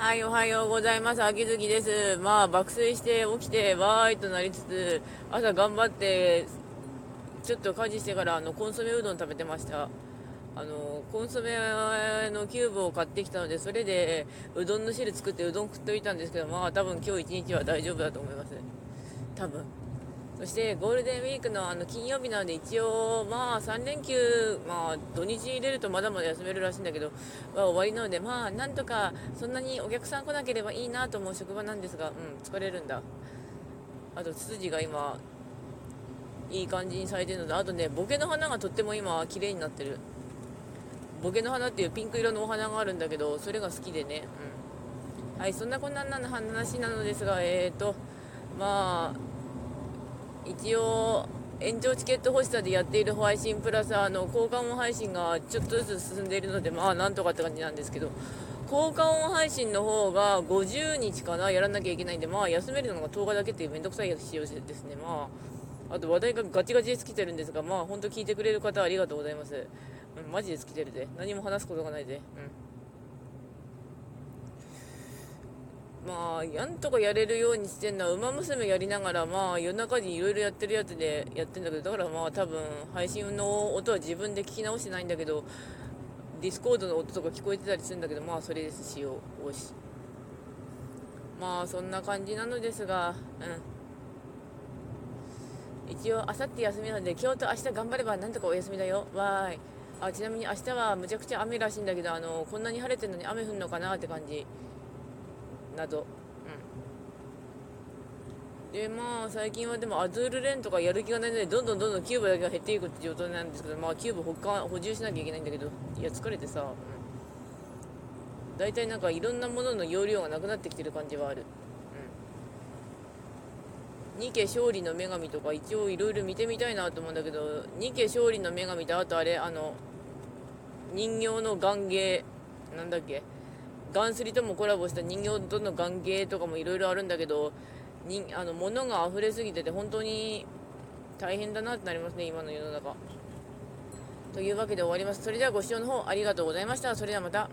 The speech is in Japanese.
はい、おはようございます。秋月です。まあ、爆睡して起きて、わーいとなりつつ、朝頑張って、ちょっと家事してから、あの、コンソメうどん食べてました。あの、コンソメのキューブを買ってきたので、それで、うどんの汁作ってうどん食っておいたんですけど、まあ、多分今日一日は大丈夫だと思います。多分。そしてゴールデンウィークのあの金曜日なので一応まあ3連休、まあ土日入れるとまだまだ休めるらしいんだけど、は終わりなのでまあなんとかそんなにお客さん来なければいいなと思う職場なんですが、うん、疲れるんだ。あとツツジが今いい感じに咲いてるので、あとね、ボケの花がとっても今綺麗になってる。ボケの花っていうピンク色のお花があるんだけど、それが好きでね。うん。はい、そんなこんなの話なのですが、えーと、まあ、一応延長チケット欲しさでやっている配信プラスあの効果音配信がちょっとずつ進んでいるのでまあなんとかって感じなんですけど効果音配信の方が50日かなやらなきゃいけないんでまあ休めるのが10日だけっていうめんどくさい仕様ですねまああと話題がガチガチで尽きてるんですがまあ本当聞いてくれる方ありがとうございます、うん、マジで尽きてるで何も話すことがないでうん。まあ、やんとかやれるようにしてんのは、ウマ娘やりながら、まあ、夜中にいろいろやってるやつでやってんだけど、だからまあ、多分、配信の音は自分で聞き直してないんだけど、ディスコードの音とか聞こえてたりするんだけど、まあ、それです、しよう。し。まあ、そんな感じなのですが、うん。一応、あさって休みなんで、今日と明日頑張ればなんとかお休みだよ。わーい。あ、ちなみに明日はむちゃくちゃ雨らしいんだけど、あの、こんなに晴れてるのに雨降るのかなって感じ。など、うん、でまあ最近はでもアズールレンとかやる気がないのでどんどんどんどんキューブだけが減っていくって状態なんですけどまあキューブ補補充しなきゃいけないんだけどいや疲れてさ、うん、大体なんかいろんなものの容量がなくなってきてる感じはある。ニケ勝利の女神とか一応いろいろ見てみたいなと思うんだけどニケ勝利の女神とあとあれあの人形の玩芸なんだっけ？ガンスリともコラボした人形との関係とかもいろいろあるんだけどにあの物が溢れすぎてて本当に大変だなってなりますね今の世の中。というわけで終わります。それではご視聴の方ありがとうございました。それではまた。